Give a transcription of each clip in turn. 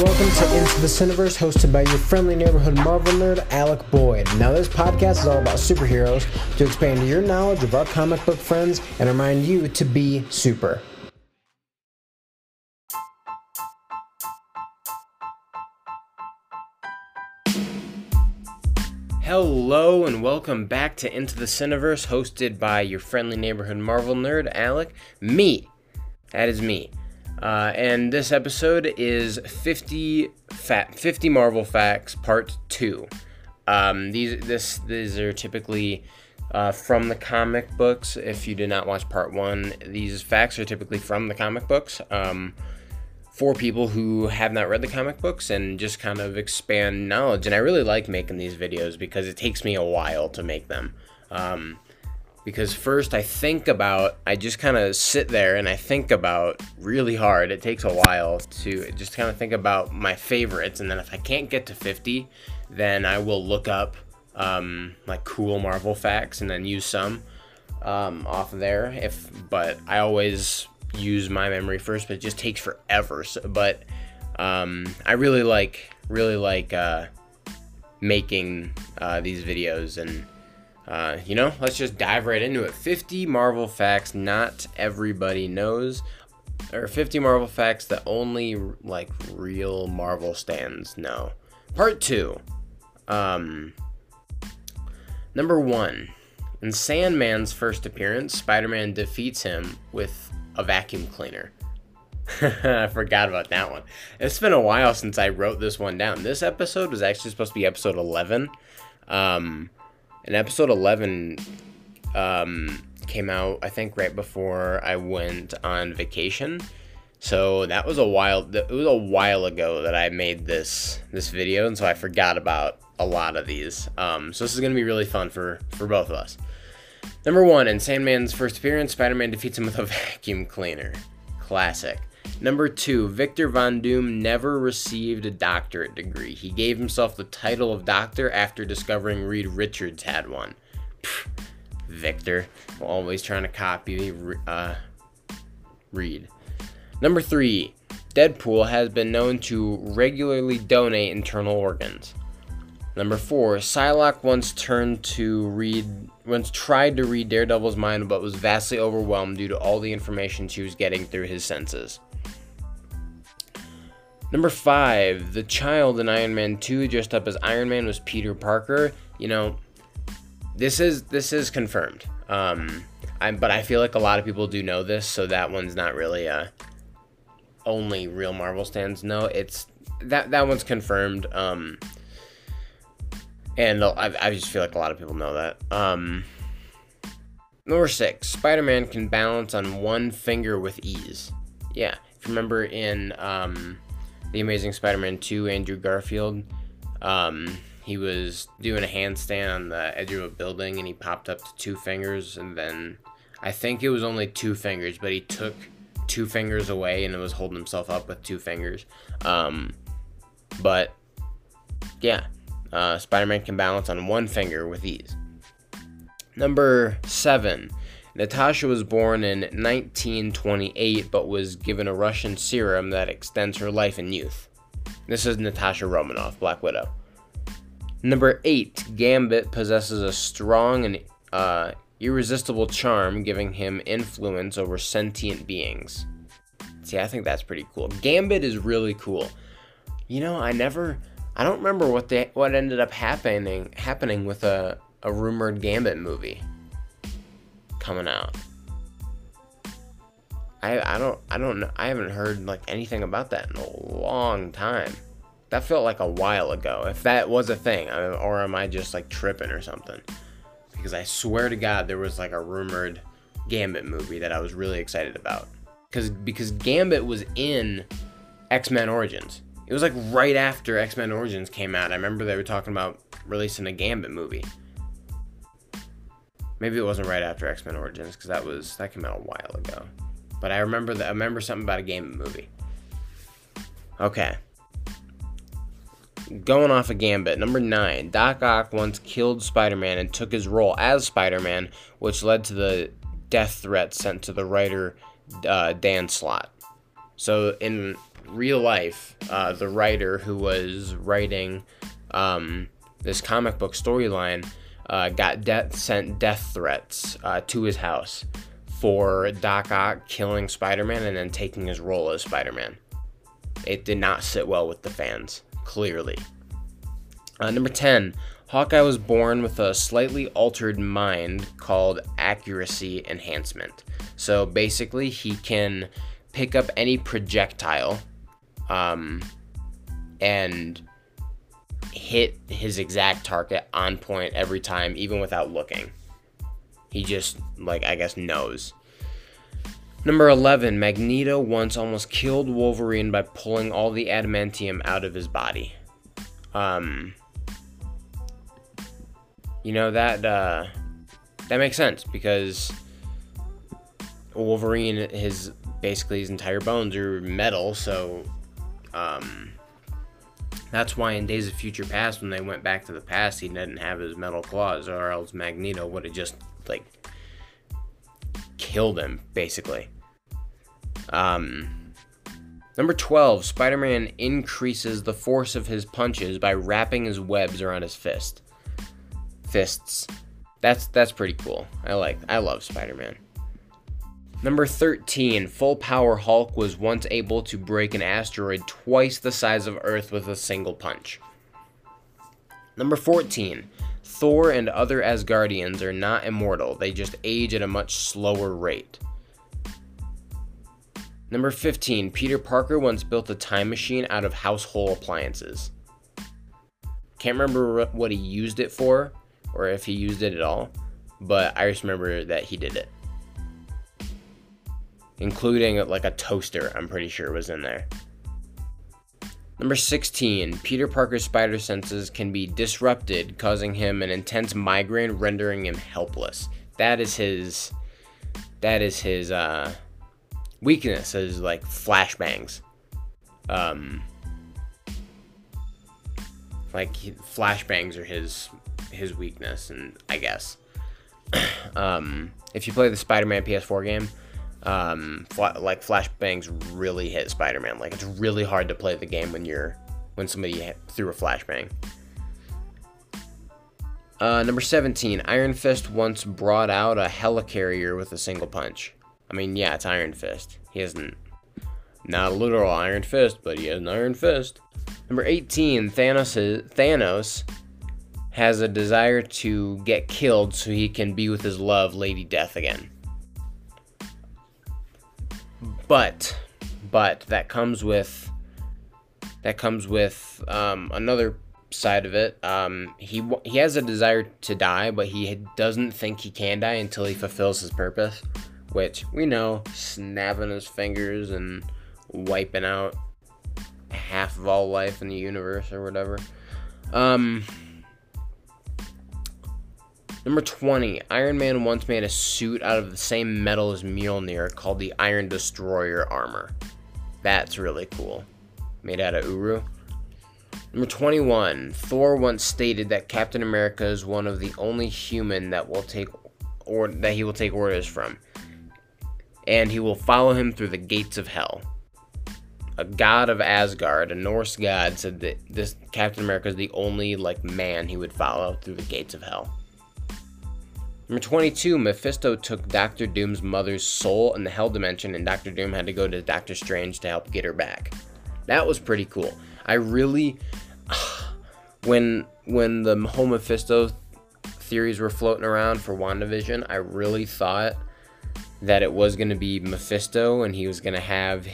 welcome to Into the Cineverse, hosted by your friendly neighborhood Marvel nerd, Alec Boyd. Now, this podcast is all about superheroes to expand your knowledge of our comic book friends and remind you to be super. Hello and welcome back to Into the Cineverse, hosted by your friendly neighborhood Marvel nerd, Alec. Me. That is me. Uh, and this episode is 50, fa- 50 Marvel Facts Part 2. Um, these, this, these are typically uh, from the comic books. If you did not watch Part 1, these facts are typically from the comic books. Um, for people who have not read the comic books and just kind of expand knowledge. And I really like making these videos because it takes me a while to make them. Um, because first I think about, I just kind of sit there and I think about really hard. It takes a while to just kind of think about my favorites. And then if I can't get to 50, then I will look up um, like cool Marvel facts and then use some um, off of there. If, but I always use my memory first, but it just takes forever. So, but um, I really like really like uh, making uh, these videos, and uh, you know, let's just dive right into it. 50 Marvel facts not everybody knows, or 50 Marvel facts that only like real Marvel stands know. Part two. Um, number one. In Sandman's first appearance, Spider Man defeats him with a vacuum cleaner. I forgot about that one. It's been a while since I wrote this one down. This episode was actually supposed to be episode 11. Um, and episode 11 um, came out, I think, right before I went on vacation. So that was a while. It was a while ago that I made this this video, and so I forgot about a lot of these. Um, so this is gonna be really fun for for both of us. Number one, in Sandman's first appearance, Spider Man defeats him with a vacuum cleaner. Classic. Number two, Victor Von Doom never received a doctorate degree. He gave himself the title of doctor after discovering Reed Richards had one. Pfft, Victor, always trying to copy uh, Reed. Number three, Deadpool has been known to regularly donate internal organs. Number four, Psylocke once turned to read, once tried to read Daredevil's mind, but was vastly overwhelmed due to all the information she was getting through his senses. Number five, the child in Iron Man 2 dressed up as Iron Man was Peter Parker. You know, this is this is confirmed. Um, I'm, but I feel like a lot of people do know this, so that one's not really a only real Marvel stands know. It's that that one's confirmed. Um, and I, I just feel like a lot of people know that. Um, number six, Spider-Man can balance on one finger with ease. Yeah, if you remember in um, the Amazing Spider-Man 2, Andrew Garfield, um, he was doing a handstand on the edge of a building and he popped up to two fingers and then I think it was only two fingers, but he took two fingers away and was holding himself up with two fingers. Um, but yeah, uh, Spider Man can balance on one finger with ease. Number seven. Natasha was born in 1928 but was given a Russian serum that extends her life and youth. This is Natasha Romanoff, Black Widow. Number 8. Gambit possesses a strong and uh, irresistible charm, giving him influence over sentient beings. See, I think that's pretty cool. Gambit is really cool. You know, I never I don't remember what they what ended up happening happening with a, a rumored Gambit movie coming out. I I don't I don't know I haven't heard like anything about that in a long time. That felt like a while ago. If that was a thing, or am I just like tripping or something? Because I swear to God, there was like a rumored Gambit movie that I was really excited about. Because because Gambit was in X Men Origins. It was like right after X Men Origins came out. I remember they were talking about releasing a Gambit movie. Maybe it wasn't right after X Men Origins because that was that came out a while ago. But I remember that I remember something about a Gambit movie. Okay. Going off a of Gambit, number nine, Doc Ock once killed Spider Man and took his role as Spider Man, which led to the death threat sent to the writer uh, Dan Slott. So in real life, uh, the writer who was writing um, this comic book storyline uh, got death sent death threats uh, to his house for Doc Ock killing Spider-Man and then taking his role as Spider-Man. It did not sit well with the fans, clearly. Uh, number 10, Hawkeye was born with a slightly altered mind called accuracy enhancement. So basically, he can pick up any projectile um, and hit his exact target on point every time, even without looking. He just, like, I guess, knows. Number 11, Magneto once almost killed Wolverine by pulling all the adamantium out of his body. Um, you know, that, uh, that makes sense because Wolverine, his basically his entire bones are metal, so um, that's why in Days of Future Past, when they went back to the past, he didn't have his metal claws, or else Magneto would have just like killed him, basically. Um, number 12, Spider Man increases the force of his punches by wrapping his webs around his fist. Fists. That's that's pretty cool. I like I love Spider Man. Number 13, Full Power Hulk was once able to break an asteroid twice the size of Earth with a single punch. Number 14, Thor and other Asgardians are not immortal, they just age at a much slower rate. Number 15, Peter Parker once built a time machine out of household appliances. Can't remember what he used it for, or if he used it at all, but I just remember that he did it including like a toaster, I'm pretty sure was in there. Number 16, Peter Parker's spider senses can be disrupted, causing him an intense migraine, rendering him helpless. That is his that is his uh weakness is like flashbangs. Um like flashbangs are his his weakness and I guess um if you play the Spider-Man PS4 game, um, like flashbangs really hit Spider-Man. Like it's really hard to play the game when you're when somebody threw a flashbang. Uh, number 17, Iron Fist once brought out a helicarrier with a single punch. I mean, yeah, it's Iron Fist. He isn't not a literal Iron Fist, but he has an Iron Fist. Number 18, Thanos, Thanos has a desire to get killed so he can be with his love, Lady Death, again but but that comes with that comes with um, another side of it. Um, he he has a desire to die, but he doesn't think he can die until he fulfills his purpose, which we know snapping his fingers and wiping out half of all life in the universe or whatever. Um, Number 20, Iron Man once made a suit out of the same metal as Mjolnir called the Iron Destroyer armor. That's really cool. Made out of Uru. Number 21, Thor once stated that Captain America is one of the only human that will take or that he will take orders from. And he will follow him through the gates of hell. A god of Asgard, a Norse god, said that this Captain America is the only like man he would follow through the gates of hell. Number 22, Mephisto took Doctor Doom's mother's soul in the Hell Dimension, and Doctor Doom had to go to Doctor Strange to help get her back. That was pretty cool. I really, when when the whole Mephisto theories were floating around for WandaVision, I really thought that it was going to be Mephisto, and he was going to have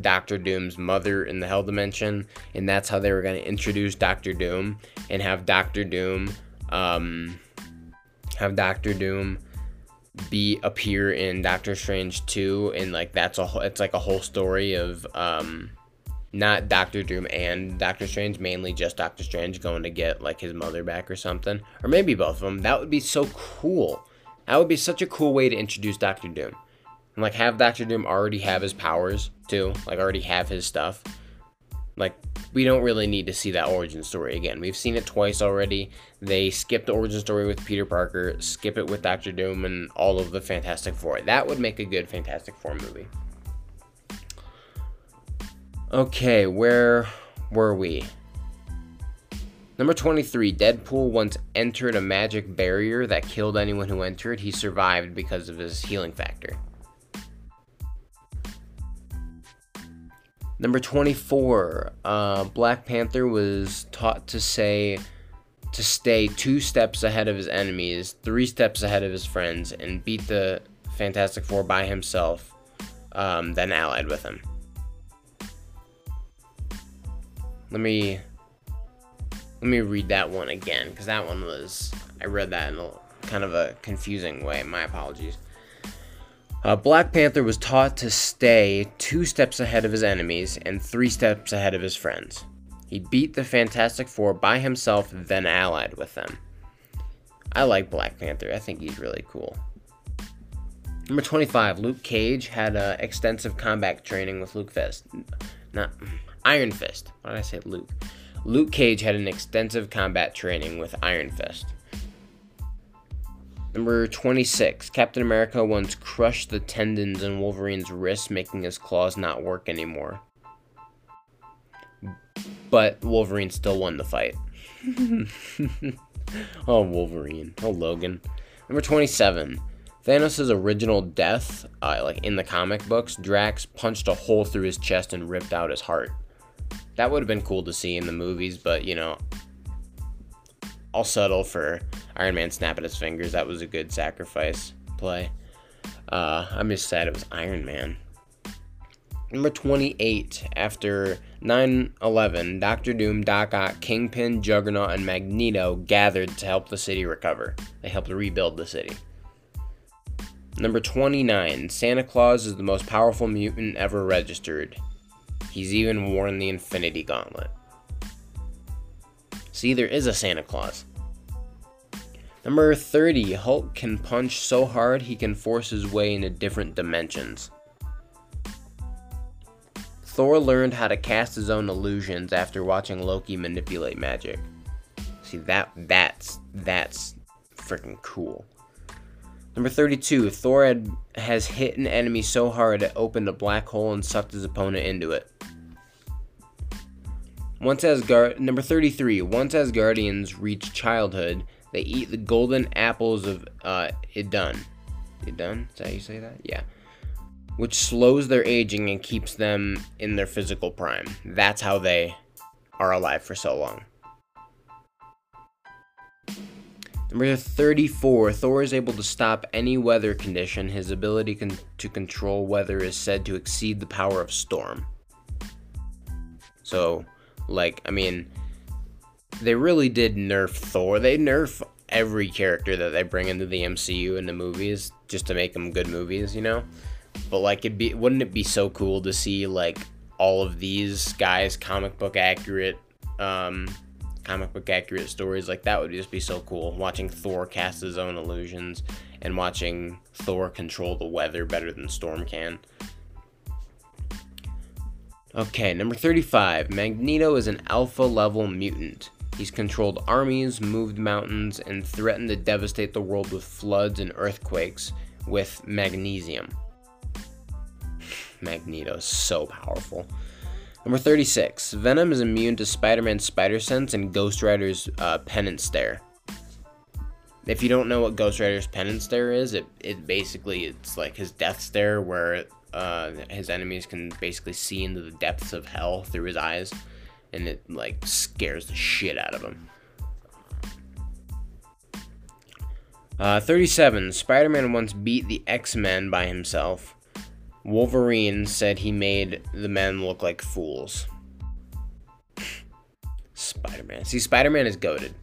Doctor Doom's mother in the Hell Dimension, and that's how they were going to introduce Doctor Doom and have Doctor Doom. Um, have Doctor Doom be appear in Doctor Strange 2 and like that's a whole it's like a whole story of um not Doctor Doom and Doctor Strange, mainly just Doctor Strange going to get like his mother back or something, or maybe both of them. That would be so cool. That would be such a cool way to introduce Doctor Doom. And like have Doctor Doom already have his powers too, like already have his stuff. Like we don't really need to see that origin story again. We've seen it twice already. They skip the origin story with Peter Parker, skip it with Doctor Doom, and all of the Fantastic Four. That would make a good Fantastic Four movie. Okay, where were we? Number 23, Deadpool once entered a magic barrier that killed anyone who entered. He survived because of his healing factor. Number 24, uh, Black Panther was taught to say to stay two steps ahead of his enemies, three steps ahead of his friends, and beat the Fantastic Four by himself, um, then allied with him. Let me let me read that one again because that one was I read that in a kind of a confusing way. My apologies. Uh, Black Panther was taught to stay two steps ahead of his enemies and three steps ahead of his friends. He beat the Fantastic Four by himself, then allied with them. I like Black Panther. I think he's really cool. Number 25, Luke Cage had uh, extensive combat training with Luke Fist. Not Iron Fist. Why did I say Luke? Luke Cage had an extensive combat training with Iron Fist. Number 26, Captain America once crushed the tendons in Wolverine's wrist, making his claws not work anymore. But Wolverine still won the fight. oh, Wolverine. Oh, Logan. Number 27, Thanos' original death, uh, like in the comic books, Drax punched a hole through his chest and ripped out his heart. That would have been cool to see in the movies, but you know, I'll settle for Iron Man snapping his fingers. That was a good sacrifice play. Uh, I'm just sad it was Iron Man. Number 28, after 9 11, Doctor Doom, Doc Ock, Kingpin, Juggernaut, and Magneto gathered to help the city recover. They helped rebuild the city. Number 29, Santa Claus is the most powerful mutant ever registered. He's even worn the Infinity Gauntlet. See, there is a Santa Claus. Number 30, Hulk can punch so hard he can force his way into different dimensions. Thor learned how to cast his own illusions after watching Loki manipulate magic. See that that's that's freaking cool. Number 32, Thor had, has hit an enemy so hard it opened a black hole and sucked his opponent into it. Once Asgard number 33, once Asgardians reach childhood, they eat the golden apples of uh, Idun. Idun? Is that how you say that? Yeah. Which slows their aging and keeps them in their physical prime. That's how they are alive for so long. Number 34, Thor is able to stop any weather condition. His ability con- to control weather is said to exceed the power of storm. So, like, I mean, they really did nerf Thor. They nerf every character that they bring into the MCU in the movies just to make them good movies, you know? But like it'd be wouldn't it be so cool to see like all of these guys comic book accurate um comic book accurate stories like that would just be so cool watching Thor cast his own illusions and watching Thor control the weather better than Storm can. Okay, number 35. Magneto is an alpha level mutant. He's controlled armies, moved mountains, and threatened to devastate the world with floods and earthquakes with magnetism. Magneto is so powerful. Number 36. Venom is immune to Spider Man's spider sense and Ghost Rider's uh, penance stare. If you don't know what Ghost Rider's penance stare is, it, it basically it's like his death stare where uh, his enemies can basically see into the depths of hell through his eyes and it like scares the shit out of him. Uh, 37. Spider Man once beat the X Men by himself. Wolverine said he made the men look like fools. Spider Man. See, Spider Man is goaded.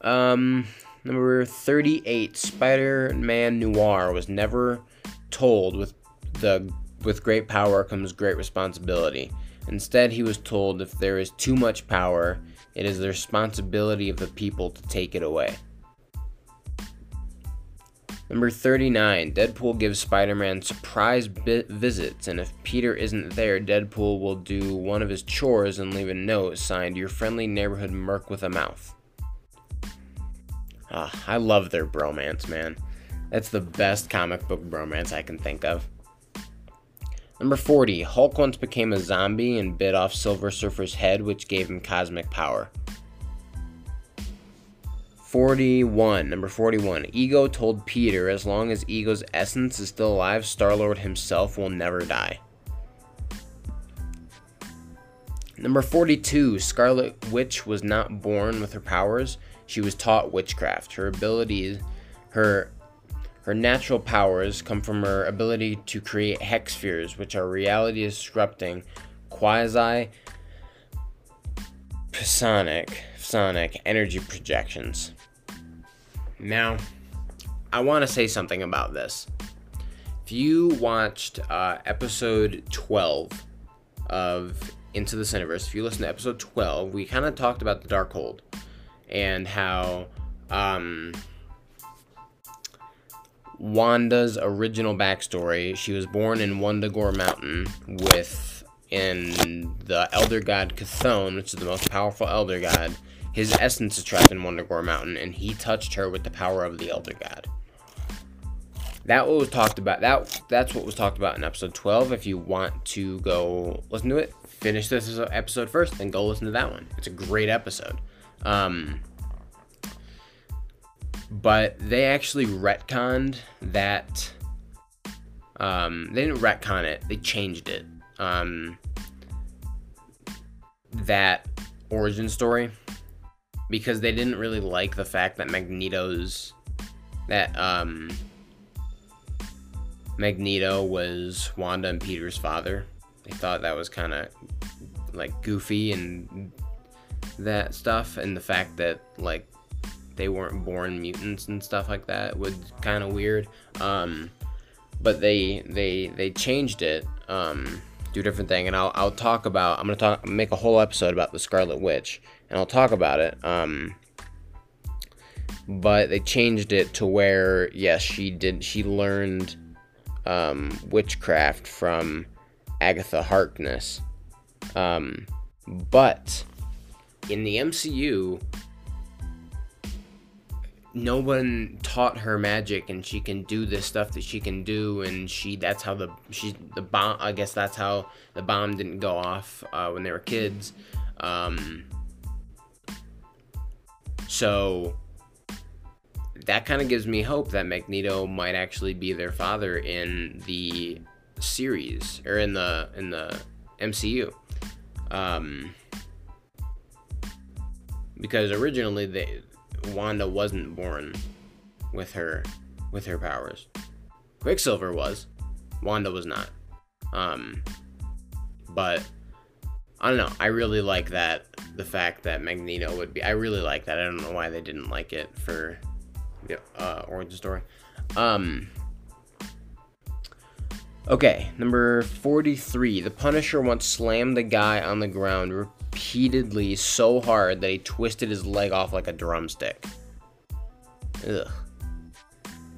Um, number 38. Spider Man Noir was never told with the with great power comes great responsibility. Instead, he was told if there is too much power, it is the responsibility of the people to take it away. Number 39, Deadpool gives Spider Man surprise bi- visits, and if Peter isn't there, Deadpool will do one of his chores and leave a note signed Your Friendly Neighborhood Merc with a Mouth. Ah, I love their bromance, man. That's the best comic book bromance I can think of. Number 40, Hulk once became a zombie and bit off Silver Surfer's head, which gave him cosmic power. 41, number 41, Ego told Peter as long as Ego's essence is still alive, Star Lord himself will never die. Number 42, Scarlet Witch was not born with her powers. She was taught witchcraft. Her abilities, her her natural powers come from her ability to create hex spheres, which are reality disrupting quasi psionic sonic energy projections. Now, I want to say something about this. If you watched uh, episode 12 of Into the Cineverse, if you listen to episode 12, we kind of talked about the Darkhold and how um, Wanda's original backstory. She was born in Wundagore Mountain with in the Elder God Chthon, which is the most powerful Elder God. His essence is trapped in Wundagore Mountain, and he touched her with the power of the Elder God. That was talked about. That that's what was talked about in episode 12. If you want to go listen to it, finish this episode first, then go listen to that one. It's a great episode. Um, but they actually retconned that. Um, they didn't retcon it. They changed it. Um, that origin story because they didn't really like the fact that Magneto's that um Magneto was Wanda and Peter's father. They thought that was kind of like goofy and that stuff and the fact that like they weren't born mutants and stuff like that was kind of weird. Um, but they they they changed it. Um, do a different thing, and I'll I'll talk about. I'm gonna talk make a whole episode about the Scarlet Witch, and I'll talk about it. Um, but they changed it to where yes, she did. She learned um, witchcraft from Agatha Harkness. Um, but in the MCU, no one taught her magic and she can do this stuff that she can do and she that's how the she the bomb i guess that's how the bomb didn't go off uh, when they were kids um, so that kind of gives me hope that magneto might actually be their father in the series or in the in the mcu um, because originally they Wanda wasn't born with her with her powers. Quicksilver was. Wanda was not. Um but I don't know. I really like that the fact that Magneto would be I really like that. I don't know why they didn't like it for the uh, origin story. Um Okay, number 43. The Punisher once slammed a guy on the ground repeatedly so hard that he twisted his leg off like a drumstick. Ugh.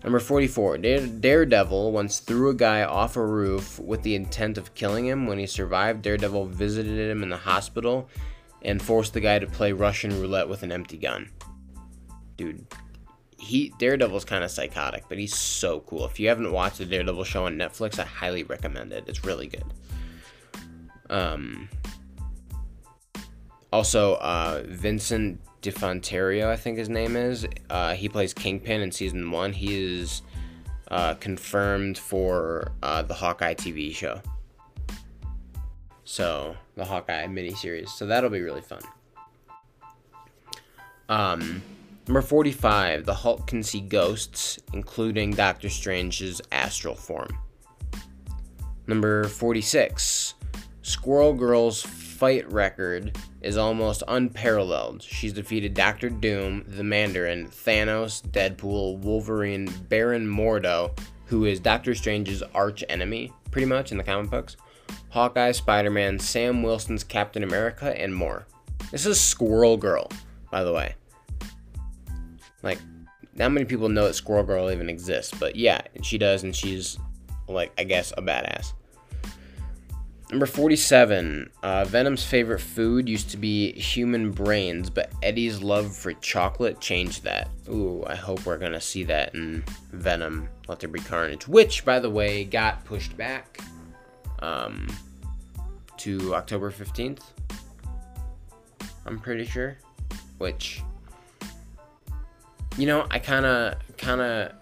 Number 44. Daredevil once threw a guy off a roof with the intent of killing him. When he survived, Daredevil visited him in the hospital and forced the guy to play Russian roulette with an empty gun. Dude, he Daredevil's kind of psychotic, but he's so cool. If you haven't watched the Daredevil show on Netflix, I highly recommend it. It's really good. Um. Also, uh, Vincent D'Onofrio, I think his name is. Uh, he plays Kingpin in season one. He is uh, confirmed for uh, the Hawkeye TV show. So the Hawkeye miniseries. So that'll be really fun. Um. Number 45, the Hulk can see ghosts, including Doctor Strange's astral form. Number 46, Squirrel Girl's fight record is almost unparalleled. She's defeated Doctor Doom, the Mandarin, Thanos, Deadpool, Wolverine, Baron Mordo, who is Doctor Strange's arch enemy, pretty much in the comic books, Hawkeye, Spider Man, Sam Wilson's Captain America, and more. This is Squirrel Girl, by the way. Like, not many people know that Squirrel Girl even exists, but yeah, she does, and she's, like, I guess, a badass. Number 47. Uh, Venom's favorite food used to be human brains, but Eddie's love for chocolate changed that. Ooh, I hope we're gonna see that in Venom Let There Be Carnage, which, by the way, got pushed back. um, to October 15th. I'm pretty sure. Which, you know, I kind of, kind of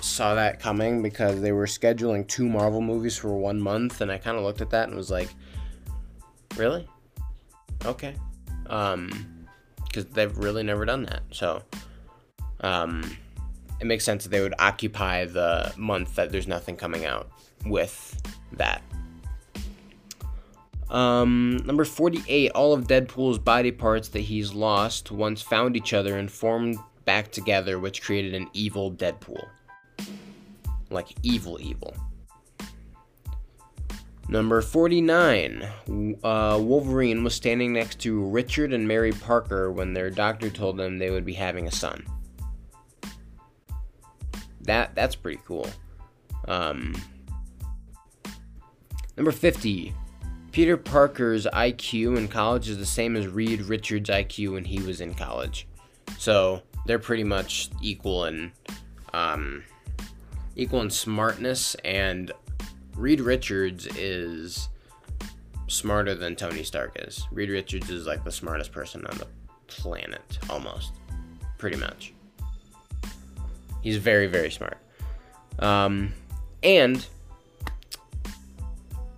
saw that coming because they were scheduling two Marvel movies for one month, and I kind of looked at that and was like, really? Okay. Um, because they've really never done that. So, um, it makes sense that they would occupy the month that there's nothing coming out with that. Um, number 48, all of Deadpool's body parts that he's lost once found each other and formed back together, which created an evil Deadpool. Like evil, evil. Number 49, uh, Wolverine was standing next to Richard and Mary Parker when their doctor told them they would be having a son. That that's pretty cool. Um, number 50, Peter Parker's IQ in college is the same as Reed Richards' IQ when he was in college. So they're pretty much equal in um, equal in smartness, and Reed Richards is smarter than Tony Stark is. Reed Richards is like the smartest person on the planet, almost, pretty much. He's very, very smart. Um, and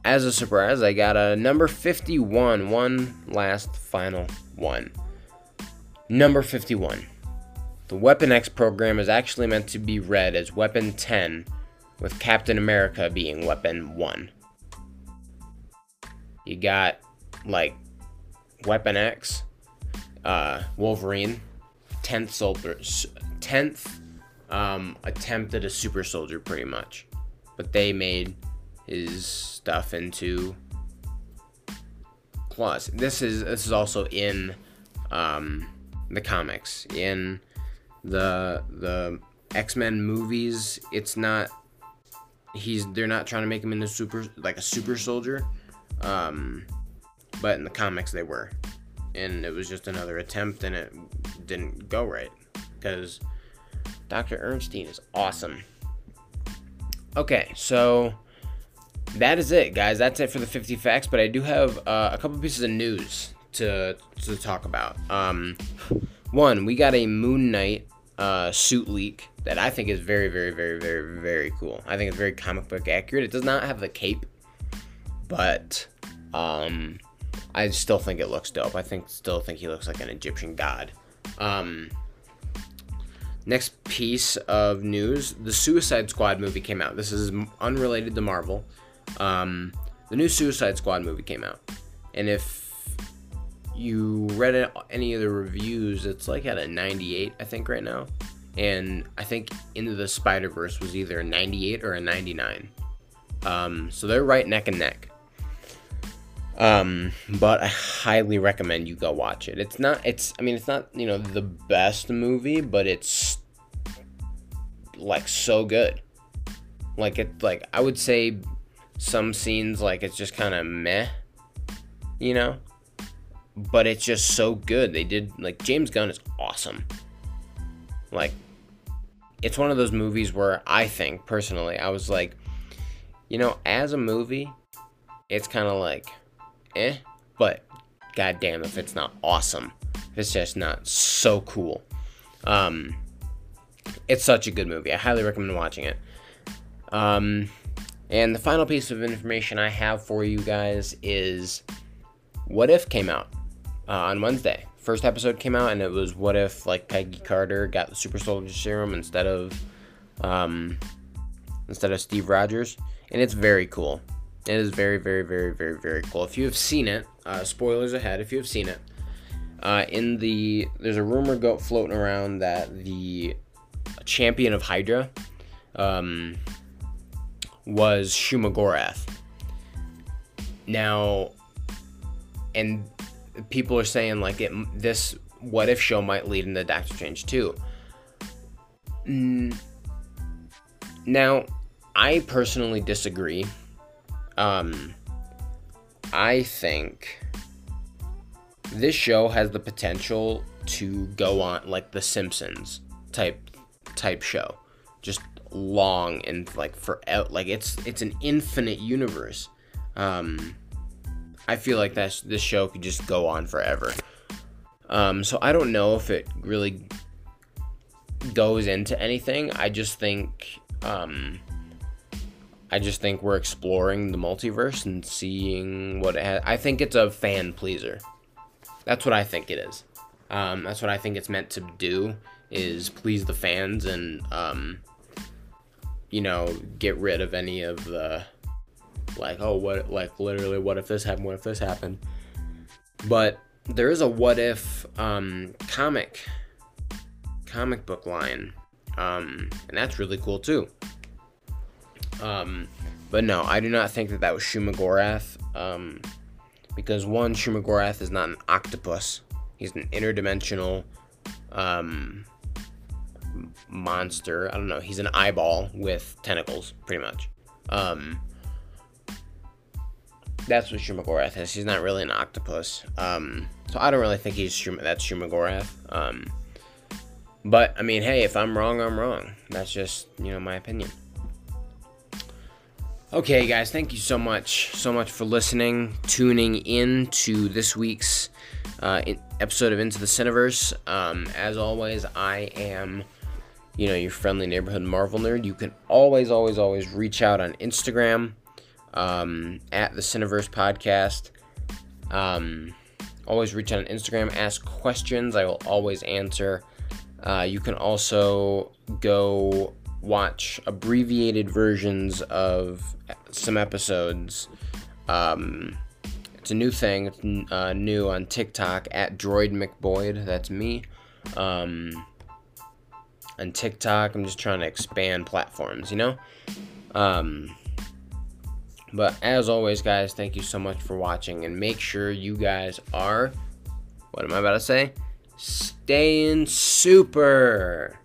as a surprise, I got a number 51, one last final one. Number 51. The Weapon X program is actually meant to be read as Weapon 10, with Captain America being Weapon 1. You got, like, Weapon X, uh, Wolverine, 10th soldier, 10th um, attempt at a super soldier, pretty much. But they made his stuff into claws. This is this is also in um, the comics. In the the X Men movies, it's not. He's they're not trying to make him into super like a super soldier, um, but in the comics they were, and it was just another attempt, and it didn't go right because Dr. Erskine is awesome. Okay, so that is it, guys. That's it for the 50 facts. But I do have uh, a couple pieces of news to to talk about. Um, one, we got a Moon Knight uh, suit leak that I think is very, very, very, very, very cool. I think it's very comic book accurate. It does not have the cape, but um, I still think it looks dope. I think still think he looks like an Egyptian god. Um, next piece of news: the Suicide Squad movie came out. This is unrelated to Marvel. Um, the new Suicide Squad movie came out, and if you read any of the reviews, it's like at a 98, I think, right now. And I think Into the Spider Verse was either a 98 or a 99. Um, so they're right neck and neck. Um, but I highly recommend you go watch it. It's not, it's, I mean, it's not, you know, the best movie, but it's like so good. Like, it, like, I would say some scenes like it's just kind of meh, you know. But it's just so good. They did like James Gunn is awesome. Like it's one of those movies where I think personally I was like, you know, as a movie, it's kind of like, eh, but goddamn if it's not awesome, if it's just not so cool. Um, it's such a good movie. I highly recommend watching it. Um, and the final piece of information I have for you guys is What If came out uh, on Wednesday. First episode came out, and it was What If like Peggy Carter got the Super Soldier Serum instead of um, instead of Steve Rogers, and it's very cool. It is very, very, very, very, very cool. If you have seen it, uh, spoilers ahead. If you have seen it, uh, in the there's a rumor go floating around that the champion of Hydra, um, was Shuma-Gorath. Now, and people are saying like it this what if show might lead into Doctor Strange too. Now, I personally disagree. Um, I think this show has the potential to go on like The Simpsons type type show, just long and like for like it's it's an infinite universe. Um, I feel like that this show could just go on forever. Um, so I don't know if it really goes into anything. I just think um, I just think we're exploring the multiverse and seeing what it has. I think it's a fan pleaser. That's what I think it is. Um, that's what I think it's meant to do is please the fans and um, you know get rid of any of the like oh what like literally what if this happened? What if this happened? But there is a what if um, comic comic book line um, and that's really cool too. Um, but no i do not think that that was shumagorath um, because one shumagorath is not an octopus. He's an interdimensional um, monster. I don't know. He's an eyeball with tentacles pretty much. Um, that's what Shumagorath is. He's not really an octopus. Um, so I don't really think he's Shum- that's Shumagorath. Um, but I mean, hey, if I'm wrong, I'm wrong. That's just you know my opinion. Okay, guys, thank you so much, so much for listening, tuning in to this week's uh, episode of Into the Cineverse. Um, as always, I am, you know, your friendly neighborhood Marvel nerd. You can always, always, always reach out on Instagram um, at the Cineverse Podcast. Um, always reach out on Instagram, ask questions. I will always answer. Uh, you can also go watch abbreviated versions of some episodes. Um, it's a new thing. It's uh, new on TikTok at Droid McBoyd. That's me. Um, on TikTok, I'm just trying to expand platforms, you know? Um, but as always, guys, thank you so much for watching. And make sure you guys are, what am I about to say? Staying super.